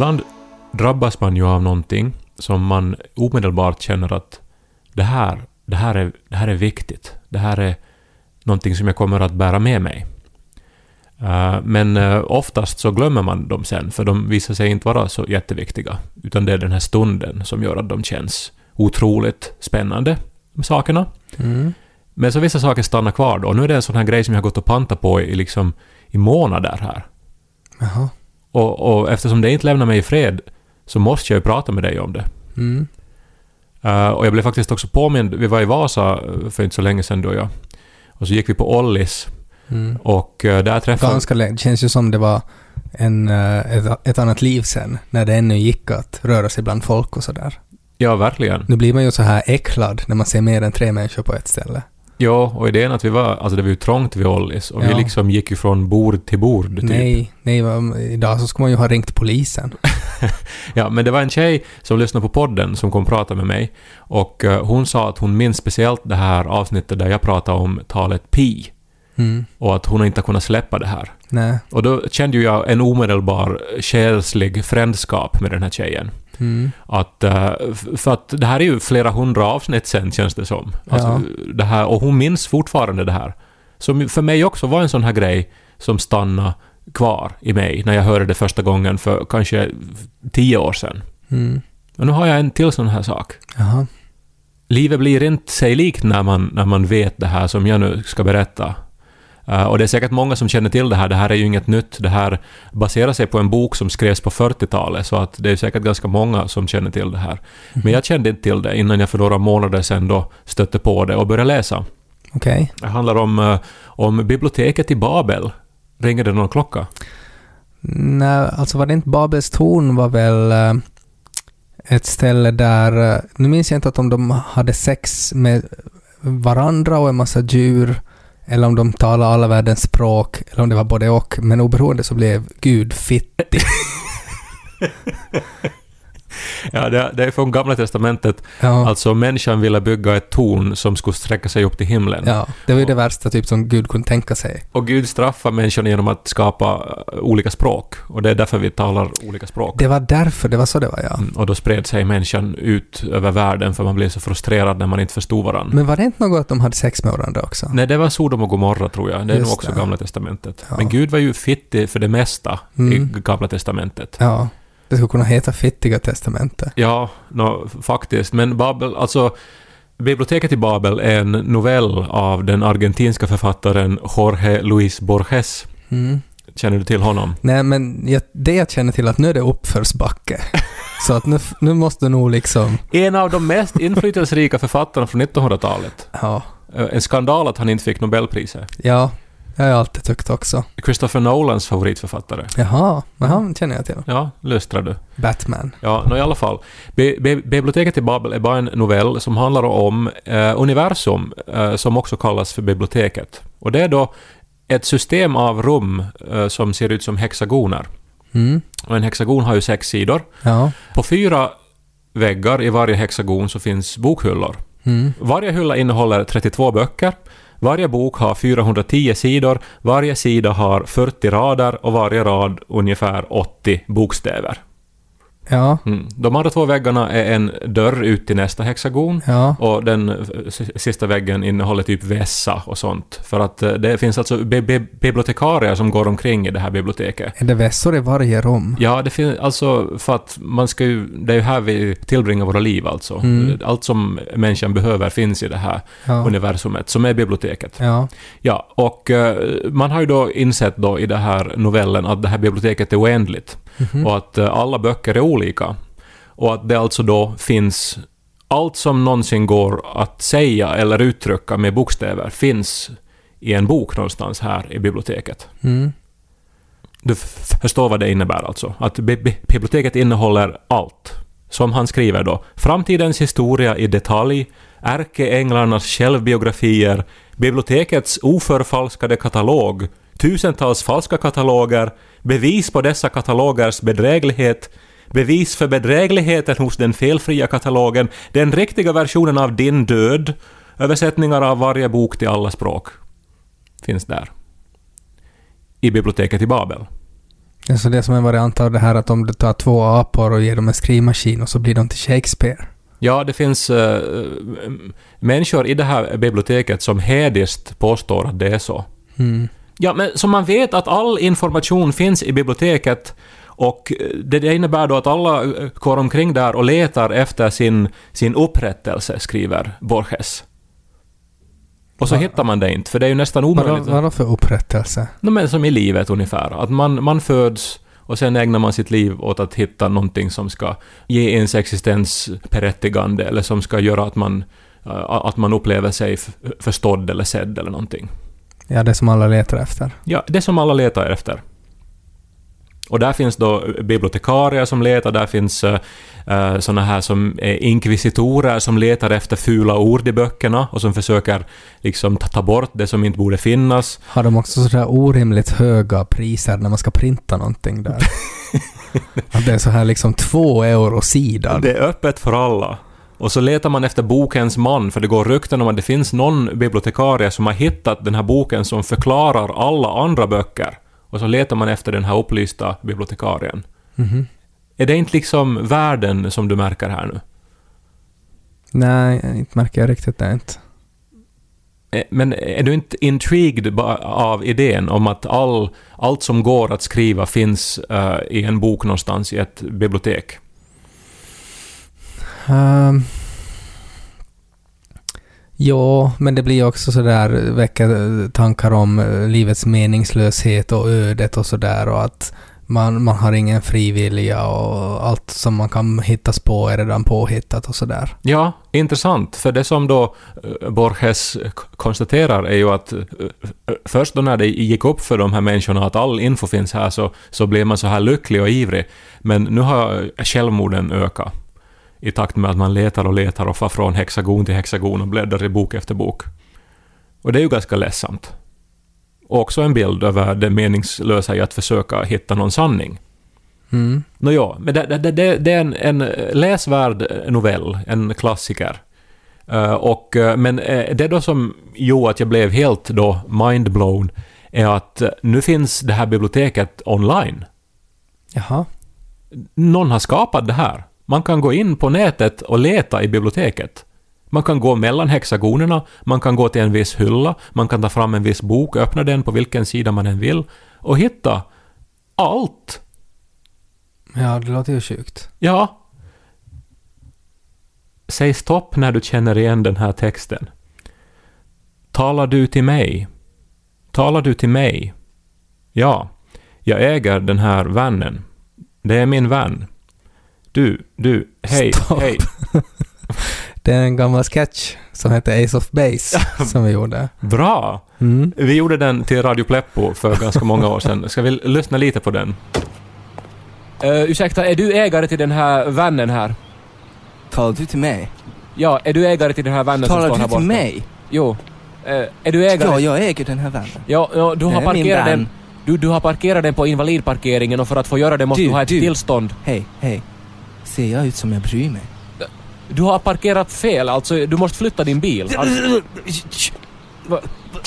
Ibland drabbas man ju av någonting som man omedelbart känner att det här, det här, är, det här är viktigt. Det här är någonting som jag kommer att bära med mig. Eh, men eh, oftast så glömmer man dem sen, för de visar sig inte vara så jätteviktiga. Utan det är den här stunden som gör att de känns otroligt spännande, de sakerna. Mm. Men så vissa saker stannar kvar då. Nu är det en sån här grej som jag har gått och pantat på i, liksom, i månader här. Jaha. Och, och eftersom det inte lämnar mig i fred så måste jag ju prata med dig om det. Mm. Eh, och jag blev faktiskt också påmind, vi var i Vasa eh, för inte så länge sedan du och jag. Och så gick vi på Ollis Mm. och eh, där träffade... Ganska länge. Det känns ju som det var en, eh, ett, ett annat liv sen, när det ännu gick att röra sig bland folk och sådär. Ja, verkligen. Nu blir man ju så här äcklad när man ser mer än tre människor på ett ställe. Ja, och idén att vi var, alltså det var ju trångt vid Ollis och vi Ja. liksom gick ju från bord till bord typ. Nej, nej, idag så ska man ju ha ringt polisen. Ja, men det var en tjej som lyssnade på podden som kom och pratade med mig och eh, hon sa att hon minns speciellt det här avsnittet där jag pratade om talet pi Mm. och att hon inte kunnat släppa det här. Nej. Och då kände ju jag en omedelbar själslig frändskap med den här tjejen. Mm. Att, eh, för att det här är ju flera hundra avsnitt sen känns det som. Alltså, Ja. det här, och hon minns fortfarande det här. Som för mig också var en sån här grej som stannade kvar i mig när jag hörde det första gången för kanske tio år sedan. Mm. Och nu har jag en till sån här sak. Jaha. Livet blir inte sig likt när man, när man vet det här som jag nu ska berätta. Eh, och det är säkert många som känner till det här. Det här är ju inget nytt. Det här baserar sig på en bok som skrevs på 40-talet, så att det är säkert ganska många som känner till det här. Men jag kände inte till det innan jag för några månader sedan då stötte på det och började läsa. Okej. Det handlar om, eh, om biblioteket i Babel. Ringer det någon klocka? Nej, alltså var det inte Babels torn var väl eh, ett ställe där, nu minns jag inte att om de hade sex med varandra och en massa djur, eller om de talade alla världens språk, eller om det var både och, men oberoende så blev Gud fittig. Ja, det, det är från Gamla Testamentet. Ja, Alltså människan ville bygga ett torn som skulle sträcka sig upp till himlen. ja, det var ju det värsta typ som Gud kunde tänka sig. Och Gud straffar människan genom att skapa eh, olika språk. Och det är därför vi talar olika språk. Det var därför, det var så det var ja. Mm, Och då spred sig människan ut över världen för man blev så frustrerad när man inte förstod varandra. Men var det inte något att de hade sex med varandra också? Nej, det var Sodom och Gomorra tror jag. Det är Just nog också det. Gamla Testamentet. Ja. Men Gud var ju fittig för det mesta Mm. i Gamla Testamentet. Ja, det skulle kunna heta Fittiga testamentet. Ja, nå, faktiskt. Men Babel, alltså Biblioteket i Babel är en novell av den argentinska författaren Jorge Luis Borges. Mm. Känner du till honom? Nej, men jag, det jag känner till att nu är det uppförsbacke. Så att nu, nu måste du nog liksom... En av de mest inflytelserika författarna från 1900-talet. Ja, Eh, En skandal att han inte fick Nobelpriset. ja jag har alltid tyckt också. Christopher Nolans favoritförfattare. Jaha, men han känner jag till. Ja, lystrar du. Batman. Ja, nå i alla fall. Bi- bi- Biblioteket i Babel är bara en novell som handlar om eh, universum, eh, som också kallas för biblioteket. Och det är då ett system av rum eh, som ser ut som hexagoner. Mm. Och en hexagon har ju sex sidor. Ja. På fyra väggar i varje hexagon så finns bokhyllor. Mm. Varje hylla innehåller 32 böcker. Varje bok har 410 sidor, varje sida har 40 rader och varje rad ungefär 80 bokstäver. Ja. Mm. De andra två väggarna är en dörr ut till nästa hexagon Ja. och den sista väggen innehåller typ vässa och sånt. För att eh, det finns alltså bi- bi- bibliotekarier som går omkring i det här biblioteket. Är det vässor i varje rum? Ja, det finns alltså för att man ska ju... Det är ju här vi tillbringar våra liv alltså. Mm. Allt som människan behöver finns i det här Ja. universumet, som är biblioteket. Ja. Ja, och eh, man har ju då insett då i den här novellen att det här biblioteket är oändligt Mhm. och att eh, alla böcker är olika. Och att det alltså då finns allt som någonsin går att säga eller uttrycka med bokstäver finns i en bok någonstans här i biblioteket. Mm. Du f- förstår vad det innebär alltså. Att bi- bi- biblioteket innehåller allt. Som han skriver då. Framtidens historia i detalj, ärkeänglarnas självbiografier, bibliotekets oförfalskade katalog, tusentals falska kataloger, bevis på dessa katalogers bedräglighet, bevis för bedrägligheten hos den felfria katalogen, den riktiga versionen av Din död, översättningar av varje bok till alla språk. Finns där. I biblioteket i Babel. Det är så det är som en variant av det här att om du tar två apor och ger dem en skrivmaskin och så blir de till Shakespeare. Ja, det finns äh, människor i det här biblioteket som hädiskt påstår att det är så. Mm. Ja, men så man vet att all information finns i biblioteket och eh, det innebär då att alla eh, går omkring där och letar efter sin, sin upprättelse, skriver Borges. Och så Va- hittar man det inte, för det är ju nästan omöjligt. vadå för upprättelse? No, men som i livet ungefär. Att man, man föds och sen ägnar man sitt liv åt att hitta någonting som ska ge ens existens berättigande eller som ska göra att man, äh, att man upplever sig förstådd eller sedd eller någonting. Ja, det som alla letar efter. Ja, det som alla letar efter. Och där finns då bibliotekarier som letar, där finns uh, såna här som är inkvisitorer som letar efter fula ord i böckerna och som försöker liksom ta, ta bort det som inte borde finnas. Har de också sådär orimligt höga priser när man ska printa någonting där? att det är så här liksom två euro sidan. Det är öppet för alla. Och så letar man efter bokens man, för det går rykten om att det finns någon bibliotekarie som har hittat den här boken som förklarar alla andra böcker. Och så letar man efter den här upplysta bibliotekarien. Mhm. Är det inte liksom världen som du märker här nu? Nej, inte märker jag riktigt det inte. Eh, Men är du inte intrigued av idén om att all, allt som går att skriva finns eh, i en bok någonstans i ett bibliotek? Um, ja, men det blir också sådär, eh, väcker eh, tankar om eh, livets meningslöshet och ödet och sådär och att man, man har ingen frivilliga och allt som man kan hittas på är redan påhittat och sådär. Ja, intressant. För det som då Borges konstaterar är ju att först då när det gick upp för de här människorna att all info finns här så, så blev man så här lycklig och ivrig. Men nu har självmorden ökat i takt med att man letar och letar och far från hexagon till hexagon och bläddrar i bok efter bok. Och det är ju ganska ledsamt. Och också en bild över det meningslösa i att försöka hitta någon sanning. Mm. Nåja, men det, det, det, det är en, en läsvärd novell, en klassiker. Eh, och, eh, men eh, det då som gjorde att jag blev helt då mindblown är att nu finns det här biblioteket online. Jaha. Någon har skapat det här. Man kan gå in på nätet och leta i biblioteket. Man kan gå mellan hexagonerna, man kan gå till en viss hylla, man kan ta fram en viss bok, öppna den på vilken sida man än vill och hitta allt Ja, det låter ju sjukt. Ja. Säg stopp när du känner igen den här texten. Talar du till mig? Talar du till mig? Ja, jag äger den här vannen. Det är min vän. Du, du, hej, Stopp. hej. Det är en gammal sketch som heter Ace of Base som vi gjorde. Bra! Mm. Vi gjorde den till Radio Pleppo för ganska många år sedan. Ska vi lyssna lite på den? Uh, ursäkta, är du ägare till den här vannen här? Talar du till mig? Ja, är du ägare till den här vannen som Talar står du här till borta? mig? Jo. Eh, är du ägare? Ja, jag äger den här vannen. Ja, ja, du har parkerat den... Du, du har parkerat den på invalidparkeringen och för att få göra det måste Du, du, ha ett du. tillstånd. Hej, hej. Ser jag ut som jag bryr mig? Du har parkerat fel, alltså du måste flytta din bil. Alltså, Va- va-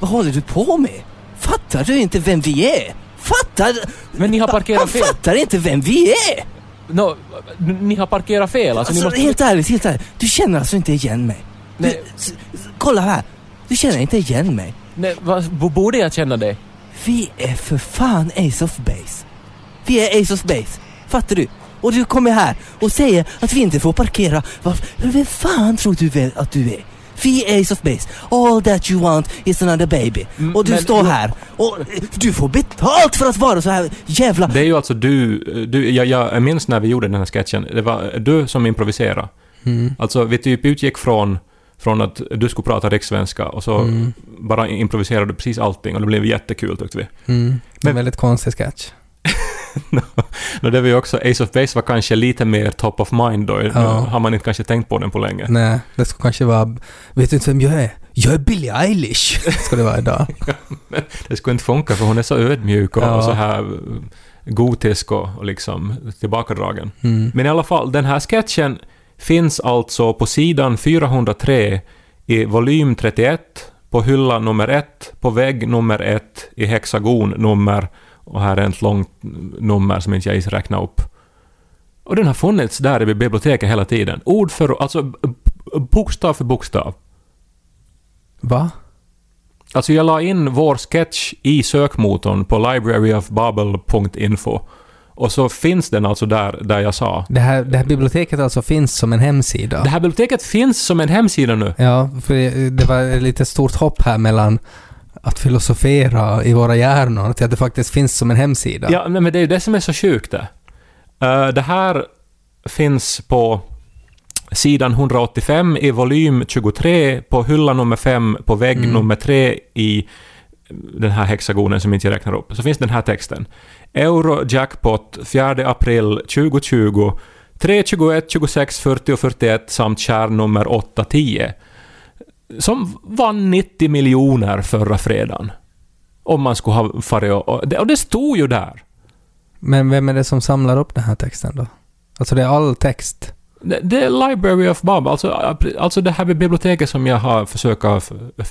Vad håller du på med? Fattar du inte vem vi är? Fattar... Men ni har parkerat Han fel. fattar inte vem vi är! no, ni har parkerat fel, alltså, ni Alltså, måste... helt ärligt, helt ärligt. Du känner alltså inte igen mig? Du, Nej. s- kolla här. Du känner inte igen mig. Nej, vad, borde jag känna det? Vi är för fan Ace of Base. Vi är Ace of Base. Fattar du? Och du kommer här och säger att vi inte får parkera. Vad- Vem fan tror du väl att du är? Vi Ace of Base. All that you want is another baby. Mm, och du men- står här och eh, du får betalt för att vara så här jävla... Det är ju alltså du, du jag, jag minns när vi gjorde den här sketchen, det var du som improviserade. Mm. Alltså vi typ utgick från, från att du skulle prata rikssvenska och så Mm. bara improviserade du precis allting och det blev jättekul tyckte vi. Mm. En Men- väldigt konstig sketch. Och det var ju också, Ace of Base var kanske lite mer top of mind då. Nu Ja. har man inte kanske tänkt på den på länge. Nej, det skulle kanske vara... Vet du inte vem jag är? Jag är Billie Eilish! Ska det vara idag. Det skulle inte funka för hon är så ödmjuk och, Ja. och så här gotisk och, och liksom tillbakadragen. Mm. Men i alla fall, den här sketchen finns alltså på sidan 403 i volym 31, på hylla nummer 1, på vägg nummer 1, i hexagonnummer och här är ett långt nummer som inte jag ens räknar upp. Och den har funnits där i biblioteket hela tiden. Ord för alltså b- b- bokstav för bokstav. Va? Alltså jag la in vår sketch i sökmotorn på libraryofbabel.info. Och så finns den alltså där, där jag sa. Det här, det här biblioteket alltså finns som en hemsida? Det här biblioteket finns som en hemsida nu. Ja, för det var lite stort hopp här mellan att filosofera i våra hjärnor till att det faktiskt finns som en hemsida. Ja, men det är ju det som är så sjukt det. Eh, det här finns på sidan 185 i volym 23, på hylla nummer 5, på vägg Mm. nummer 3 i den här hexagonen som inte jag räknar upp. Så finns den här texten. Eurojackpot 4 april 2020 3, 21, 26, 40 och 41 samt kärnnummer 8, 10. Som vann 90 miljoner förra fredagen. Om man skulle ha farit och, och, det, och det stod ju där. Men vem är det som samlar upp den här texten då? Alltså det är all text. Det, det är Library of Bob, alltså, alltså det här med biblioteket som jag har försökt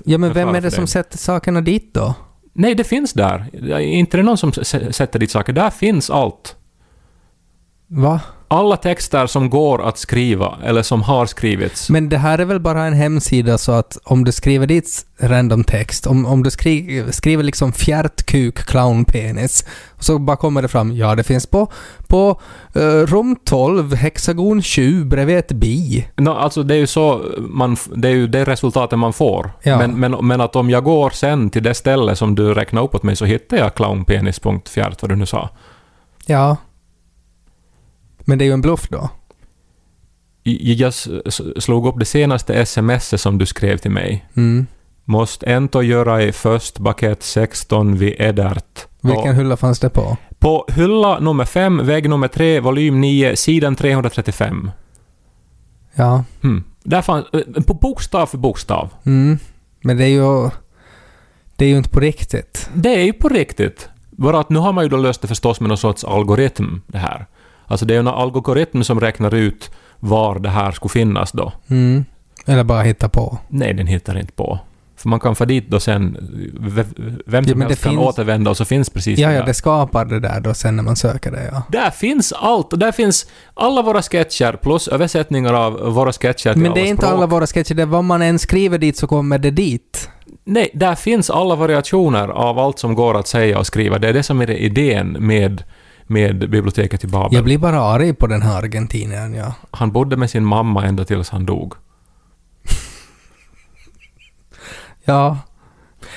Ja, men vem är det som sätter sakerna dit då? Nej, det finns där. Är inte det någon som sätter dit saker? Där finns allt. Va? Alla texter som går att skriva, eller som har skrivits. Men det här är väl bara en hemsida så att om du skriver dit random text, om, om du skri, skriver liksom fjärtkuk clownpenis, så bara kommer det fram, ja det finns på, på eh, rum 12, hexagon 7, bredvid ett bi. No, alltså det är ju så, man, det är ju det resultatet man får. Ja. Men, men, men att om jag går sen till det ställe som du räknar upp åt mig så hittar jag clownpenis.fjärt, vad du nu sa. Ja. Men det är ju en bluff då. Jag s- slog upp det senaste sms som du skrev till mig. Mm. Måste ändå göra i först paket 16 vid Edert. Vilken hylla fanns det på? På hylla nummer 5, vägg nummer 3, volym 9, sidan 335. Ja. Hmm. Där fanns, eh, på bokstav för bokstav. Mm. Men det är ju... Det är ju inte på riktigt. Det är ju på riktigt. Bara att nu har man ju då löst det förstås med någon sorts algoritm, det här. Alltså det är en algoritm som räknar ut var det här skulle finnas då. Mm. Eller bara hitta på. Nej, den hittar inte på. För man kan få dit då sen, vem Ja, som men helst kan finns- återvända och så finns precis Ja, det ja, där. det skapar det där då sen när man söker det, ja. Där finns allt där finns alla våra sketcher plus översättningar av våra sketcher till Men det är inte språk. alla våra sketcher, det är vad man än skriver dit så kommer det dit. Nej, där finns alla variationer av allt som går att säga och skriva. Det är det som är idén med, med biblioteket i Babel. Jag blir bara arg på den här argentinern, ja. Han bodde med sin mamma ända tills han dog. Ja.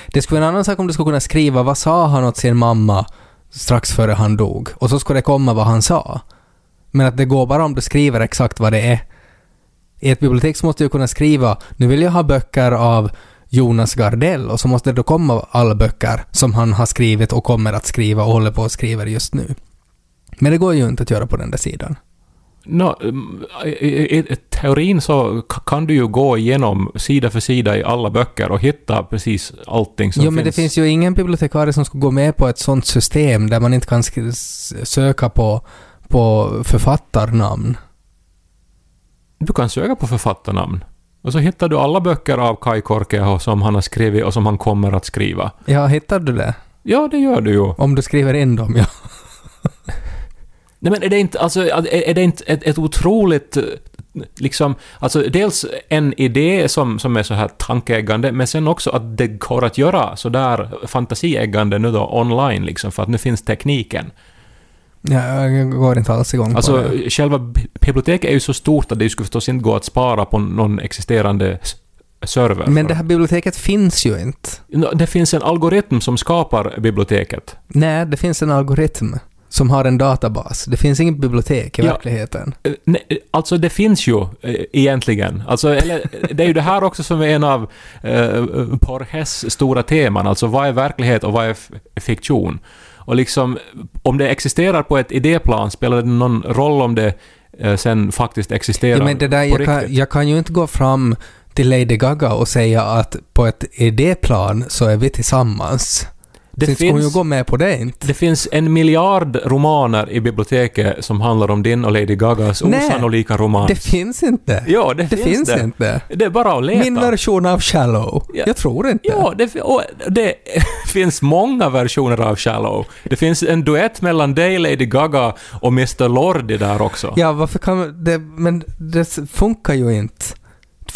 Det skulle vara en annan sak om du skulle kunna skriva vad sa han åt sin mamma strax före han dog. Och så skulle det komma vad han sa. Men att det går bara om du skriver exakt vad det är. I ett bibliotek så måste du kunna skriva nu vill jag ha böcker av Jonas Gardell och så måste det då komma alla böcker som han har skrivit och kommer att skriva och håller på att skriva just nu. Men det går ju inte att göra på den där sidan. Mm, i, i, teorin så kan du ju gå igenom sida för sida i alla böcker och hitta precis allting som Jo, men det finns ju ingen bibliotekarie som skulle gå med på ett sånt system där man inte kan söka på, på författarnamn. Du kan söka på författarnamn. Och så hittar du alla böcker av Kai Korkeaho som han har skrivit och som han kommer att skriva. Ja, hittar du det? Ja, det gör du ju. Om du skriver in dem, ja. Nej men är det inte, alltså, är är det inte ett, ett otroligt, eh, liksom, alltså dels en idé som, som är så här tankeäggande, men sen också att det går att göra så där fantasieggande nu då online liksom, för att nu finns tekniken. ja jag går inte alls igång på Alltså det. själva bi- biblioteket är ju så stort att det skulle förstås inte gå att spara på någon existerande server. Men det här biblioteket finns ju inte. Det finns en algoritm som skapar biblioteket. Nej, det finns en algoritm. Som har en databas. Det finns inget bibliotek i Ja. verkligheten. Eh, Nej, eh, alltså det finns ju eh, egentligen. Alltså, eller, det är ju det här också som är en av eh, Porges stora teman. Alltså vad är verklighet och vad är fiktion? Och liksom, om det existerar på ett idéplan, spelar det någon roll om det eh, sen faktiskt existerar Ja, men det där, på jag, kan, jag kan ju inte gå fram till Lady Gaga och säga att på ett idéplan så är vi tillsammans. Det Sen hon ju finns- gå med på det inte. Det finns en miljard romaner i biblioteket som handlar om din och Lady Gagas Nej, osannolika roman. Det finns inte. ja, det, det finns, finns det. inte. Det är bara att leta. Min version av Shallow. Ja. Jag tror inte. Ja, det, det finns många versioner av Shallow. Det finns en duett mellan dig, Lady Gaga och Mr Lordi där också. Ja, varför kan det... Men det funkar ju inte.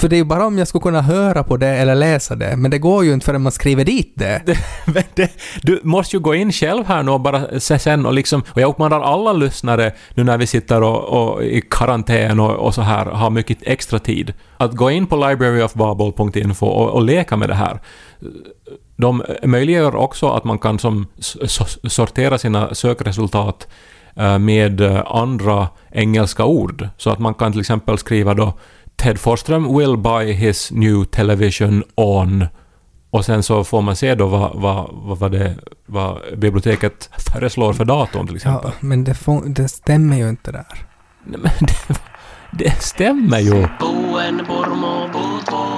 För det är ju bara om jag skulle kunna höra på det eller läsa det, men det går ju inte förrän man skriver dit det. det, det, du måste ju gå in själv här nu och bara se sen och liksom, och jag uppmanar alla lyssnare nu när vi sitter och, och i karantän och, och så här, har mycket extra tid, att gå in på libraryofbabel.info och, och leka med det här. De möjliggör också att man kan som s- s- sortera sina sökresultat eh, med andra engelska ord. Så att man kan till exempel skriva då Ted Forsström will buy his new television on och sen så får man se då vad, vad, vad, vad, det, vad biblioteket föreslår för datum till exempel. Ja, men det, fun- det stämmer ju inte där. Nej, Men det, det stämmer ju.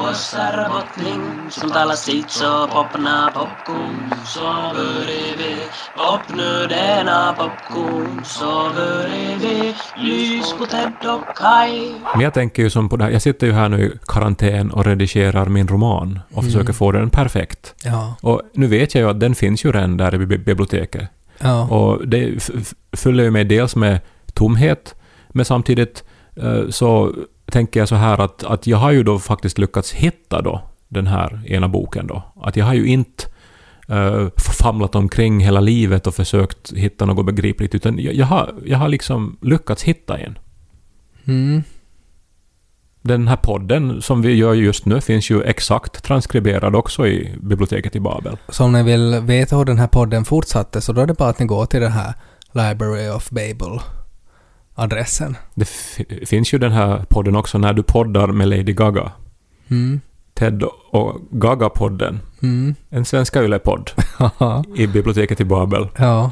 Puussa bottling Som täällä sitsoo popna popkuun Soveri vi popnödena popkuun Soveri vi lys på Ted och Kai Men jag tänker ju som på det här, jag sitter ju här nu i karantän och redigerar min roman och försöker få den perfekt. Ja. Och nu vet jag ju att den finns ju redan där i bi- biblioteket. Ja. Och det fyller ju mig dels med tomhet, men samtidigt eh, så tänker jag så här att, att jag har ju då faktiskt lyckats hitta då den här ena boken då. Att jag har ju inte uh, famlat omkring hela livet och försökt hitta något begripligt, utan jag, jag, har, jag har liksom lyckats hitta en. Mm. Den här podden som vi gör just nu finns ju exakt transkriberad också i biblioteket i Babel. Så om ni vill veta hur den här podden fortsatte så då är det bara att ni går till den här Library of Babel-adressen. Det finns ju den här podden också när du poddar med Lady Gaga. Mm. Ted och Gaga-podden. Mm. En svenska yllepodd i biblioteket i Babel. ja.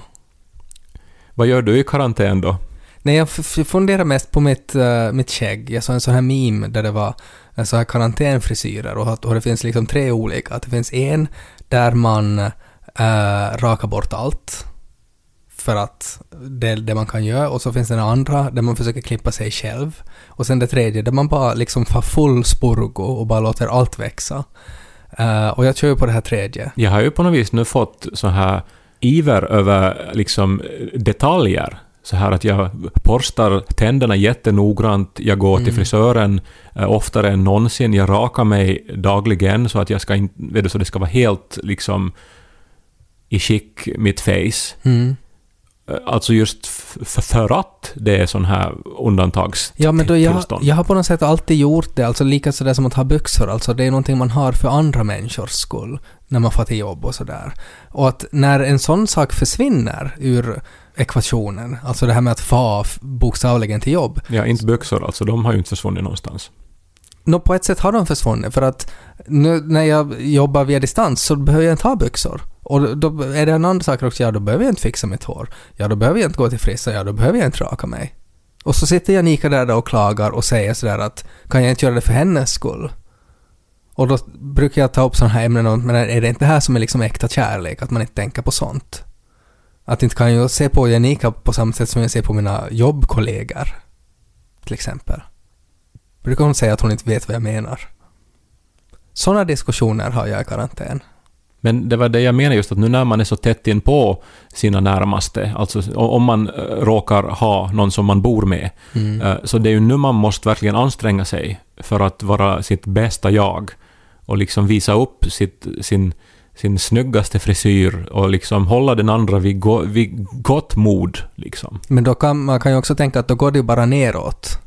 Vad gör du i karantän då? Nej, jag funderar mest på mitt, uh, mitt skägg. Jag såg en sån här meme där det var en sån här karantänfrisyrer och, att- och det finns liksom tre olika. Att det finns en där man uh, rakar bort allt för att det är det man kan göra och så finns den andra där man försöker klippa sig själv och sen det tredje där man bara liksom får full spurgo och bara låter allt växa. Eh, och jag kör ju på det här tredje. Jag har ju på något vis nu fått så här iver över liksom detaljer. Så här att jag borstar tänderna jättenoggrant, jag går till Mm. frisören eh, oftare än någonsin, jag rakar mig dagligen så att jag ska inte, vet du, så det ska vara helt liksom i skick, mitt face. Mm. Eh, Alltså just för att det är sån här undantagstillstånd. Ja, men då jag, jag har på något sätt alltid gjort det, alltså lika sådär som att ha byxor, alltså det är någonting man har för andra människors skull, när man får till jobb och sådär. Och att när en sån sak försvinner ur ekvationen, alltså det här med att få f- bokstavligen till jobb, Ja, inte byxor alltså, de har ju inte försvunnit någonstans. nå på ett sätt har de försvunnit, för att nu när jag jobbar via distans så behöver jag inte ha byxor. Och då är det en annan sak också, ja då behöver jag inte fixa mitt hår. Ja då behöver jag inte gå till frissan. ja då behöver jag inte raka mig. Och så sitter Janika där och klagar och säger sådär att kan jag inte göra det för hennes skull? Och då brukar jag ta upp sådana här ämnen och men är det inte det här som är liksom äkta kärlek, att man inte tänker på sånt? Att inte kan jag se på Janika på samma sätt som jag ser på mina jobbkollegor, till exempel. Brukar hon säga att hon inte vet vad jag menar. Sådana diskussioner har jag i karantän. Men det var det jag menar just att nu när man är så tätt in på sina närmaste, alltså om man eh, råkar ha någon som man bor med, Mm. eh, så det är ju nu man måste verkligen anstränga sig för att vara sitt bästa jag och liksom visa upp sitt, sin, sin snyggaste frisyr och liksom hålla den andra vid, go, vid gott mod. Liksom. Men då kan man kan ju också tänka att då går det ju bara neråt.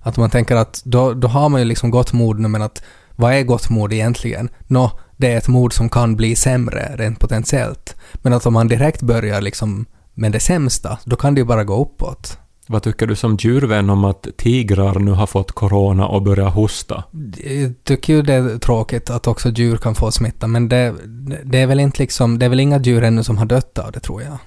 Att man tänker att då, då har man ju liksom gott mod nu men att vad är gott mod egentligen? Nå, det är ett mod som kan bli sämre rent potentiellt. Men att om man direkt börjar liksom Men det sämsta, då kan det ju bara gå uppåt. Vad tycker du som djurvän om att tigrar nu har fått corona och börjar hosta? Jag tycker ju det är tråkigt att också djur kan få smitta, men det, det är väl inte liksom, det är väl inga djur ännu som har dött av det tror jag.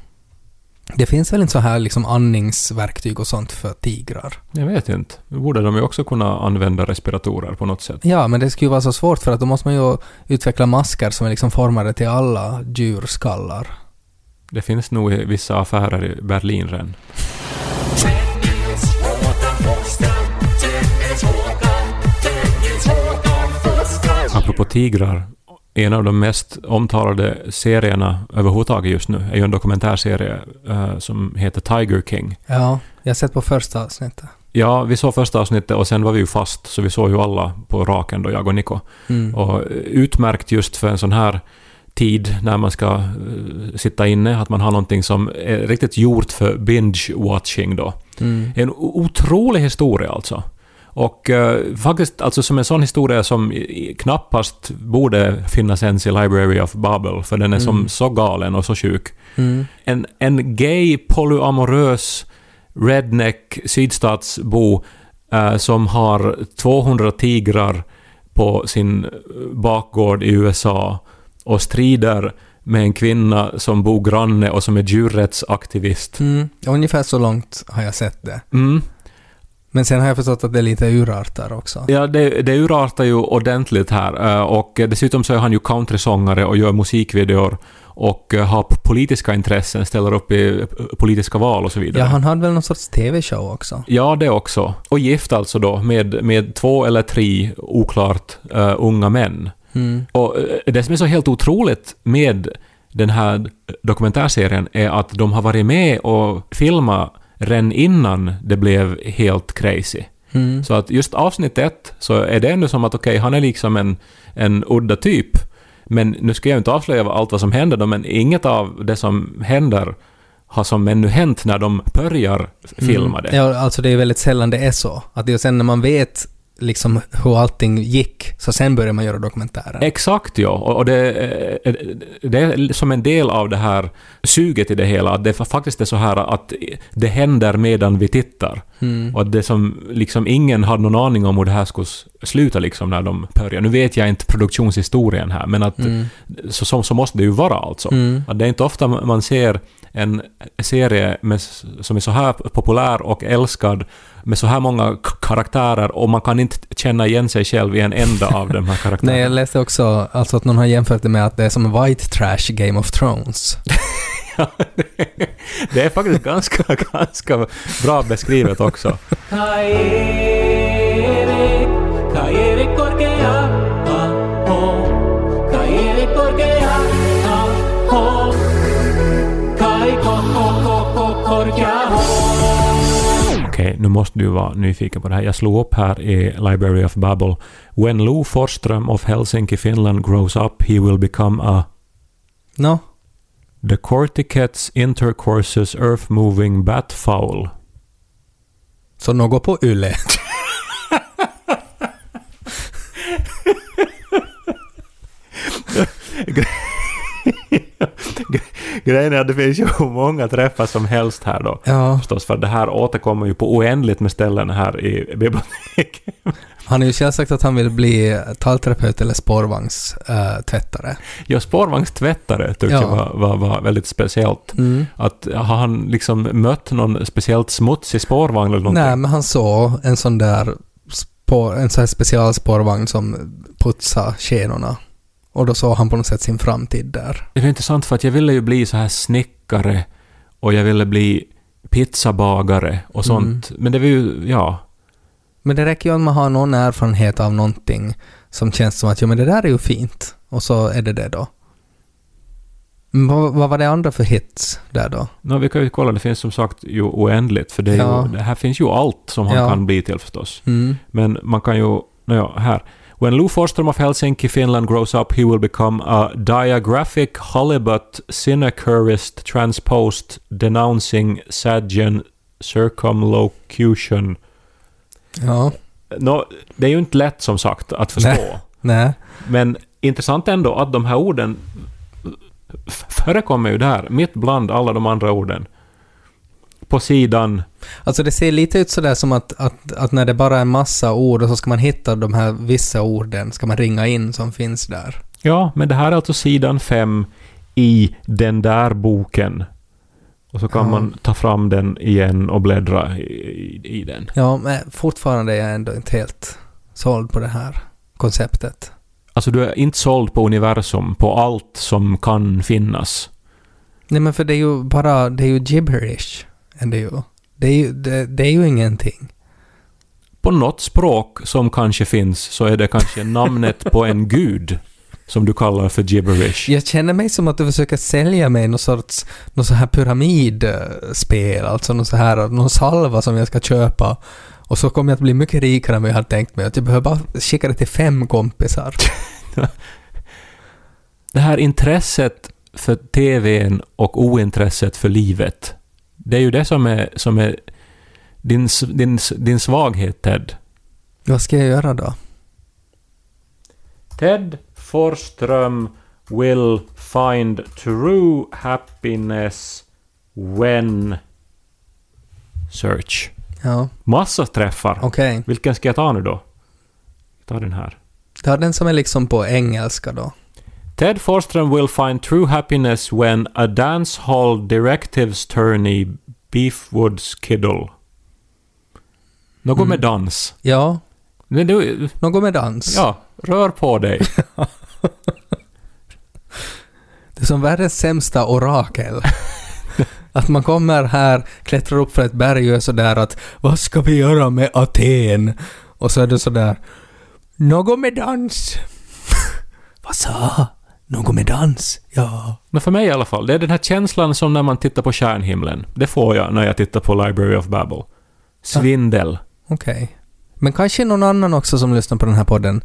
Det finns väl inte så här liksom andningsverktyg och sånt för tigrar? Jag vet inte. Nu borde de ju också kunna använda respiratorer på något sätt. Ja, men det skulle ju vara så svårt för att då måste man ju utveckla masker som är liksom formade till alla djurskallar. Det finns nog i vissa affärer i Berlin redan. Apropå tigrar, en av de mest omtalade serierna överhuvudtaget just nu är ju en dokumentärserie eh, som heter Tiger King. Ja, jag har sett på första avsnittet. Ja, vi såg första avsnittet och sen var vi ju fast, så vi såg ju alla på raken då, jag och Niko. Mm. Och utmärkt just för en sån här tid när man ska eh, sitta inne, att man har någonting som är riktigt gjort för binge-watching då. Mm. En otrolig historia alltså. Och eh, faktiskt alltså som en sån historia som knappast borde finnas ens i Library of Babel, för den är som Mm. så galen och så sjuk. Mm. En, en gay, polyamorös, redneck sydstatsbo eh, som har 200 tigrar på sin eh, bakgård i USA och strider med en kvinna som bor granne och som är djurrättsaktivist. Mm. Ungefär så långt har jag sett det. Mm. Men sen har jag förstått att det är lite urartar också. Ja, det, det urartar ju ordentligt här. eh, Och dessutom så är han ju countrysångare och gör musikvideor och eh, har politiska intressen, ställer upp i eh, politiska val och så vidare. Ja, han hade väl någon sorts TV-show också? Ja, det också. Och gift alltså då med, med två eller tre, oklart, eh, unga män. Mm. Och det som är så helt otroligt med den här dokumentärserien är att de har varit med och filmat redan innan det blev helt crazy. Mm. Så att just avsnitt ett så är det ändå som att okej, han är liksom en, en udda typ. Men nu ska jag inte avslöja allt vad som händer då, men inget av det som händer har som ännu hänt när de börjar filma det. Mm. Ja, alltså det är väldigt sällan det är så. Att det är sen när man vet liksom hur allting gick, så sen börjar man göra dokumentären. Exakt ja, och det, är- det är som en del av det här suget i det hela, att det faktiskt är så här att det händer medan vi tittar. Mm. Och att det som liksom ingen hade någon aning om hur det här skulle sluta liksom när de började. Nu vet jag inte produktionshistorien här, men att Mm. så, så, så måste det ju vara alltså. Mm. Att det är inte ofta man ser en serie med, som är så här populär och älskad med så här många karaktärer och man kan inte känna igen sig själv i en enda av de här karaktärerna. Nej, jag läste också alltså att någon har jämfört det med att det är som white trash Game of Thrones. det är faktiskt ganska, ganska bra beskrivet också. Nu måste du vara nyfiken på det här. Jag slog upp här i Library of Babel. When Lou Forsström of Helsinki, Finland grows up he will become a Nå? The Corticets intercourses earth-moving bat fowl. Så något på Yle. Grejen är att det finns ju hur många träffar som helst här då. Ja. Förstås, för det här återkommer ju på oändligt med ställen här i biblioteket. Han har ju själv sagt att han vill bli talterapeut eller spårvagnstvättare. Ja, spårvagnstvättare tyckte Ja. jag var, var, var väldigt speciellt. Mm. Att har han liksom mött någon speciellt smutsig spårvagn eller någonting? Nej, men han såg en sån där spår, en sån här specialspårvagn som putsar skenorna. Och då såg han på något sätt sin framtid där. Det är intressant för att jag ville ju bli så här snickare och jag ville bli pizzabagare och sånt. Men det var ju, ja. Men det räcker ju om man har någon erfarenhet av någonting som känns som att jo men det där är ju fint. Och så är det det då. Men vad, vad var det andra för hits där då? No, vi kan ju kolla, det finns som sagt ju oändligt för det, är Ja. ju, det här finns ju allt som han Ja. kan bli till förstås. Mm. Men man kan ju, ja, här. When Lou Forsström of Helsinki, Finland grows up he will become a diagraphic halibut sinecurist transposed denouncing Sadgen circumlocution. Ja. Nå, det är ju inte lätt som sagt att förstå. Nej. Nej. Men intressant ändå att de här orden förekommer ju där, mitt bland alla de andra orden. På sidan. Alltså det ser lite ut sådär som att, att, att när det bara är en massa ord och så ska man hitta de här vissa orden, ska man ringa in som finns där. Ja, men det här är alltså sidan 5 i den där boken. Och så kan Ja. man ta fram den igen och bläddra i, i, i den. Ja, men fortfarande är jag ändå inte helt såld på det här konceptet. Alltså du är inte såld på universum, på allt som kan finnas. Nej men för det är ju bara, det är ju gibberish. Är det, ju. Det, är ju, det, det är ju ingenting. På något språk som kanske finns så är det kanske namnet på en gud som du kallar för gibberish. Jag känner mig som att du försöker sälja mig någon sorts, någon så här pyramidspel, alltså någon så här, någon salva som jag ska köpa. Och så kommer jag att bli mycket rikare än vad jag hade tänkt mig. Att jag behöver bara skicka det till fem kompisar. Det här intresset för TVn och ointresset för livet. Det är ju det som är, som är din, din, din svaghet, Ted. Vad ska jag göra då? Ted Forsström will find true happiness when... Search. Ja, Massa träffar. okej. Vilken ska jag ta nu då? Ta den här. Ta den som är liksom på engelska då. Ted Forsström will find true happiness when a dance hall directives tourney Beefwoods Kiddle. Något Mm. med dans. Ja, Men du, något med dans. ja, rör på dig. Det är som världens sämsta orakel. att man kommer här, klättrar upp för ett berg och är sådär att vad ska vi göra med Aten? Och så är det sådär något med dans. vad sa? Något med dans? Ja. Men för mig i alla fall, det är den här känslan som när man tittar på stjärnhimlen. Det får jag när jag tittar på Library of Babel. Svindel. Okej. Men kanske någon annan också som lyssnar på den här podden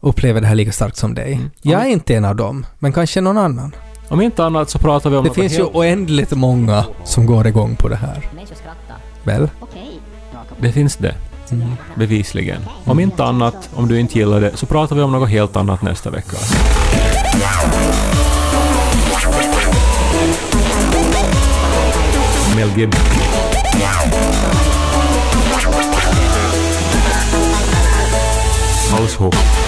upplever det här lika starkt som dig. Mm. Jag är inte en av dem, men kanske någon annan. Om inte annat så pratar vi om Det finns ju helt... oändligt många som går igång på det här. Väl? Det finns det. Mm. Bevisligen. Om inte annat, om du inte gillar det, så pratar vi om något helt annat nästa vecka. Mel Gibson. Household.